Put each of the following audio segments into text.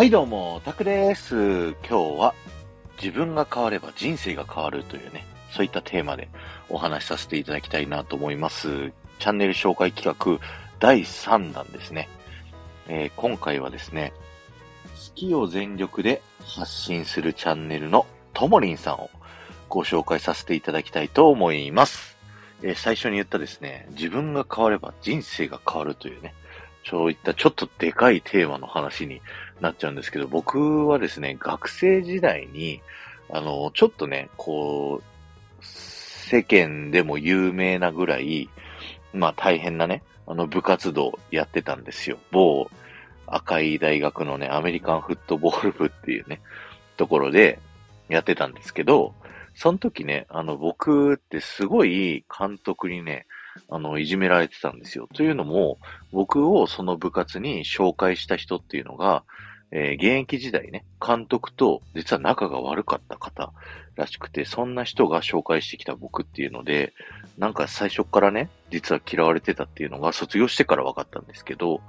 はいどうも、タクです。今日は自分が変われば人生が変わるというね、そういったテーマでお話しさせていただきたいなと思います。チャンネル紹介企画第3弾ですね。えー今回はですね、好きを全力で発信するチャンネルのともりんさんをご紹介させていただきたいと思います。えー最初に言ったですね、自分が変われば人生が変わるというね、そういったちょっとでかいテーマの話になっちゃうんですけど、僕はですね、学生時代に、あの、ちょっとね、こう、世間でも有名なぐらい、まあ大変なね、あの部活動やってたんですよ。某赤い大学のね、アメリカンフットボール部っていうね、ところでやってたんですけど、その時ね、あの僕ってすごい監督にね、あの、いじめられてたんですよ。というのも、僕をその部活に紹介した人っていうのが、えー現役時代ね、監督と実は仲が悪かった方らしくて、そんな人が紹介してきた僕っていうので、なんか最初からね、実は嫌われてたっていうのが卒業してから分かったんですけど、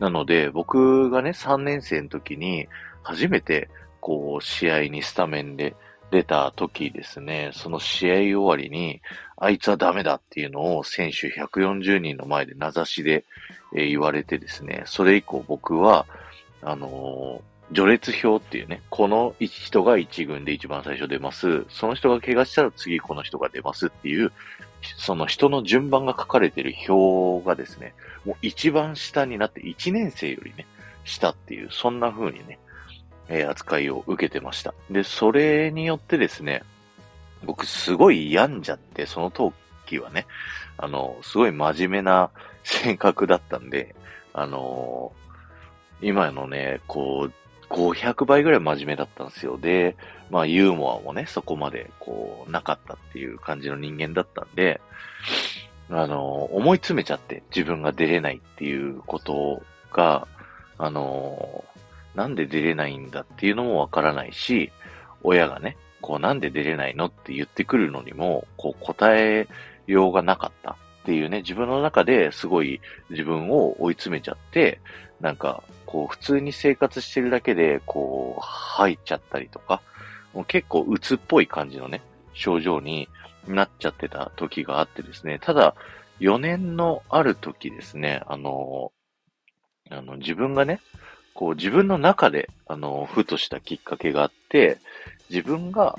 なので僕がね、3年生の時に初めてこう試合にスタメンで出た時ですね、その試合終わりに、あいつはダメだっていうのを選手140人の前で名指しで、言われてですね、それ以降僕は、あのー序列表っていうね、この人が1軍で一番最初出ます。その人が怪我したら次この人が出ますっていう、その人の順番が書かれてる表がですね、もう一番下になって1年生よりね、下っていう、そんな風にね、え扱いを受けてました。で、それによってですね、僕すごい病んじゃって、その時はね、あの、すごい真面目な性格だったんで、あの今のね、こう、500倍ぐらい真面目だったんですよ。で、まあユーモアもね、そこまでこう、なかったっていう感じの人間だったんで、あの思い詰めちゃって自分が出れないっていうことが、あのなんで出れないんだっていうのもわからないし、親がね、こうなんで出れないのって言ってくるのにも、こう答えようがなかったっていうね、自分の中ですごい自分を追い詰めちゃって、なんか、こう普通に生活してるだけで、こう、吐いちゃったりとか、もう結構鬱っぽい感じのね、症状になっちゃってた時があってですね、ただ、4年のある時ですね、あの、あの、自分がね、こう自分の中で、あの、ふとしたきっかけがあって、自分が、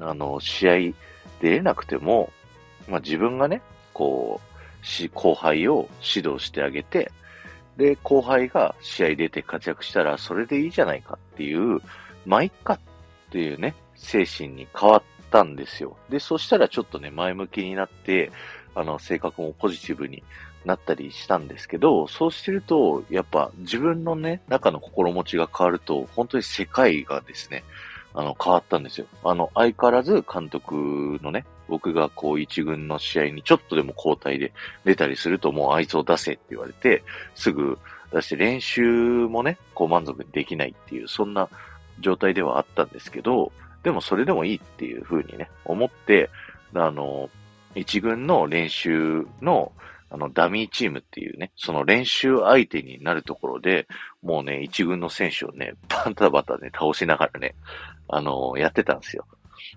あの、試合出れなくても、まあ自分がね、こう、し、後輩を指導してあげて、で、後輩が試合出て活躍したら、それでいいじゃないかっていう、まあ、いっかっていうね、精神に変わったんですよ。で、そしたらちょっとね、前向きになって、あの、性格もポジティブになったりしたんですけど、そうしてると、やっぱ自分のね、中の心持ちが変わると、本当に世界がですね、あの、変わったんですよ。あの、相変わらず監督のね、僕がこう一軍の試合にちょっとでも交代で出たりするともうあいつを出せって言われて、すぐ出して練習もね、こう満足できないっていう、そんな状態ではあったんですけど、でもそれでもいいっていう風にね、思って、あの、一軍の練習の、あの、ダミーチームっていうね、その練習相手になるところで、もうね、一軍の選手をね、バタバタね、倒しながらね、あの、やってたんですよ。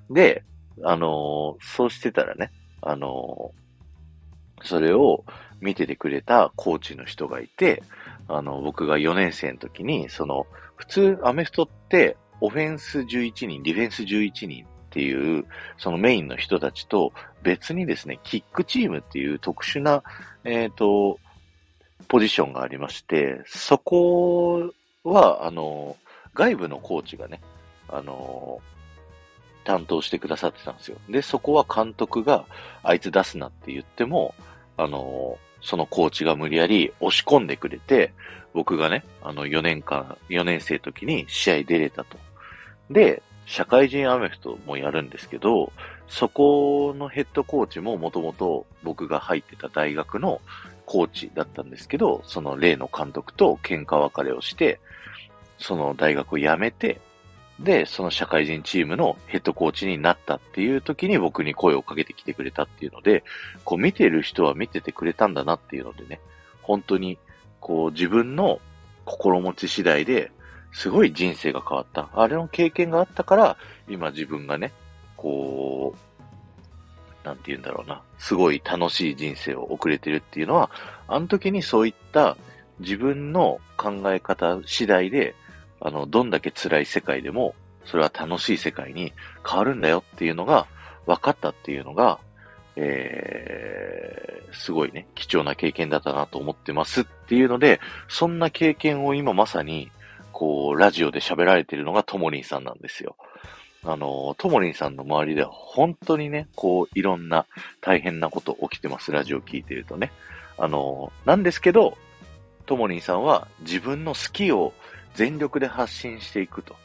で、あの、そうしてたらね、あの、それを見ててくれたコーチの人がいて、あの、僕が4年生の時に、その、普通アメフトって、オフェンス11人、ディフェンス11人っていう、そのメインの人たちと、別にですね、キックチームっていう特殊な、えっ、と、ポジションがありまして、そこは、あの、外部のコーチがね、あの、担当してくださってたんですよ。で、そこは監督が、あいつ出すなって言っても、あの、そのコーチが無理やり押し込んでくれて、僕がね、あの、4年間、4年生の時に試合出れたと。で、社会人アメフトもやるんですけど、そこのヘッドコーチももともと僕が入ってた大学のコーチだったんですけど、その例の監督と喧嘩別れをして、その大学を辞めて、で、その社会人チームのヘッドコーチになったっていう時に僕に声をかけてきてくれたっていうので、こう見てる人は見ててくれたんだなっていうのでね、本当にこう自分の心持ち次第ですごい人生が変わった。あれの経験があったから、今自分がね、こう、なんて言うんだろうな、すごい楽しい人生を送れてるっていうのは、あの時にそういった自分の考え方次第で、あの、どんだけ辛い世界でも、それは楽しい世界に変わるんだよっていうのが分かったっていうのが、えー、すごいね、貴重な経験だったなと思ってますっていうので、そんな経験を今まさに、こう、ラジオで喋られているのがともりんさんなんですよ。あの、ともりんさんの周りでは本当にね、こう、いろんな大変なこと起きてます。ラジオ聞いてるとね。あの、なんですけど、ともりんさんは自分の好きを全力で発信していくと。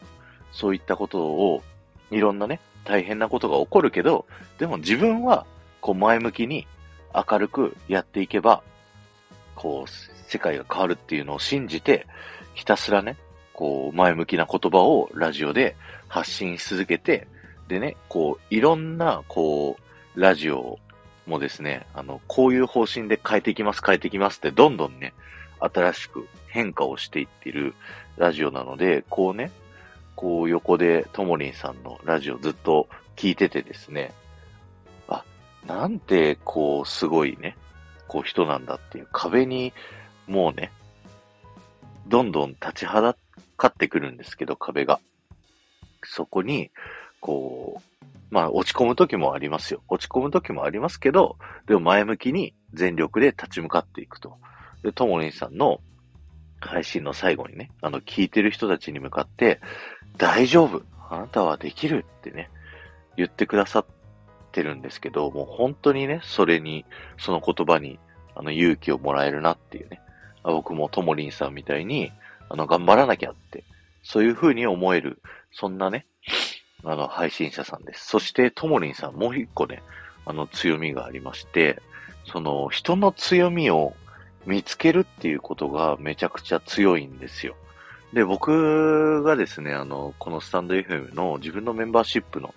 そういったことを、いろんなね、大変なことが起こるけど、でも自分は、こう前向きに明るくやっていけば、こう、世界が変わるっていうのを信じて、ひたすらね、こう、前向きな言葉をラジオで発信し続けて、でね、こう、いろんな、こう、ラジオもですね、あの、こういう方針で変えていきます、変えていきますって、どんどんね、新しく変化をしていってるラジオなので、こうね、こう横でともりんさんのラジオずっと聞いててですね、あ、なんてこうすごいね、こう人なんだっていう壁にもうね、どんどん立ちはだかってくるんですけど、壁が。そこに、こう、まあ落ち込む時もありますよ。落ち込む時もありますけど、でも前向きに全力で立ち向かっていくと。で、ともりんさんの配信の最後にね、あの、聞いてる人たちに向かって、大丈夫あなたはできるってね、言ってくださってるんですけど、もう本当にね、それに、その言葉に、あの、勇気をもらえるなっていうね。僕もともりんさんみたいに、あの、頑張らなきゃって、そういう風に思える、そんなね、あの、配信者さんです。そして、ともりんさん、もう一個ね、あの、強みがありまして、その、人の強みを見つけるっていうことがめちゃくちゃ強いんですよ。で、僕がですね、あの、このスタンド FM の自分のメンバーシップの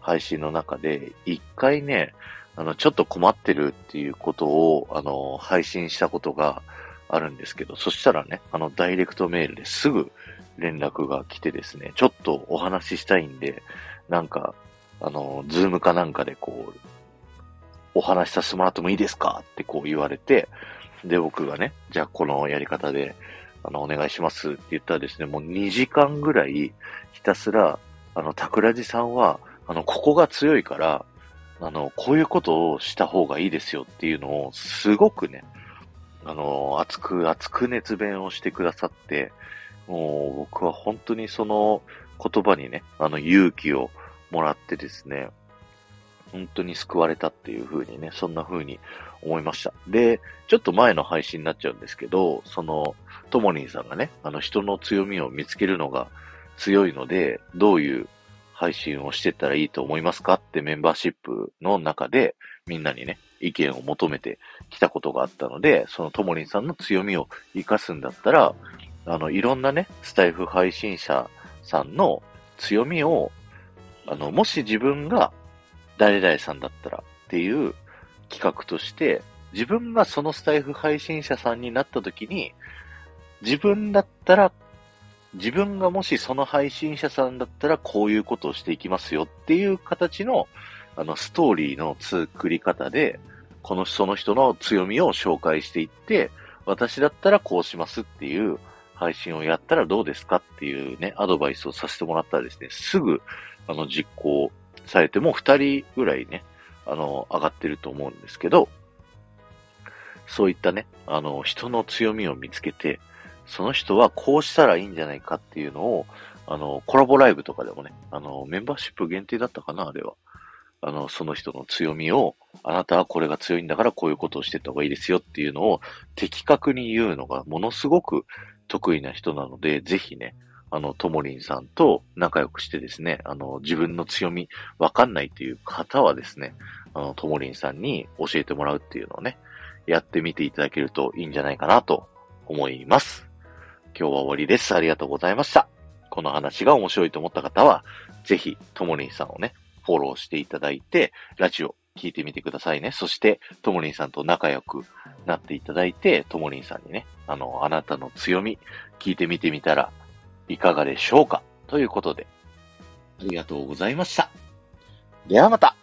配信の中で、一回ね、あの、ちょっと困ってるっていうことを、あの、配信したことがあるんですけど、そしたらね、あの、ダイレクトメールですぐ連絡が来てですね、ちょっとお話ししたいんで、なんか、あの、ズームかなんかでこう、お話しさせてもらってもいいですか？ってこう言われて、で、僕がね、じゃあこのやり方で、あの、お願いしますって言ったらですね、もう2時間ぐらい、ひたすら、あの、桜地さんは、あの、ここが強いから、あの、こういうことをした方がいいですよっていうのを、すごくね、あの、熱く、熱く熱弁をしてくださって、もう僕は本当にその言葉にね、あの勇気をもらってですね、本当に救われたっていう風にね、そんな風に思いました。で、ちょっと前の配信になっちゃうんですけど、その、ともりんさんがね、あの人の強みを見つけるのが強いので、どういう配信をしてたらいいと思いますかってメンバーシップの中でみんなにね、意見を求めてきたことがあったので、そのともりんさんの強みを活かすんだったら、あの、いろんなね、スタイフ配信者さんの強みを、あの、もし自分が誰々さんだったらっていう企画として、自分がそのスタイフ配信者さんになった時に、自分だったら、自分がもしその配信者さんだったらこういうことをしていきますよっていう形の、あの、ストーリーの作り方で、この、その人の強みを紹介していって、私だったらこうしますっていう配信をやったらどうですかっていうね、アドバイスをさせてもらったらですね、すぐ、あの、実行されても二人ぐらいね、あの、上がってると思うんですけど、そういったね、あの、人の強みを見つけて、その人はこうしたらいいんじゃないかっていうのを、あの、コラボライブとかでもね、あの、メンバーシップ限定だったかな、あれは。あの、その人の強みを、あなたはこれが強いんだからこういうことをしてった方がいいですよっていうのを的確に言うのがものすごく得意な人なので、ぜひね、あの、ともりんさんと仲良くしてですね、あの、自分の強みわかんないっていう方はですね、あの、ともりんさんに教えてもらうっていうのをね、やってみていただけるといいんじゃないかなと思います。今日は終わりです。ありがとうございました。この話が面白いと思った方は、ぜひ、ともりんさんをね、フォローしていただいて、ラジオ聞いてみてくださいね。そして、ともりんさんと仲良くなっていただいて、ともりんさんにね、あの、あなたの強み聞いてみてみたらいかがでしょうか？ということで、ありがとうございました。ではまた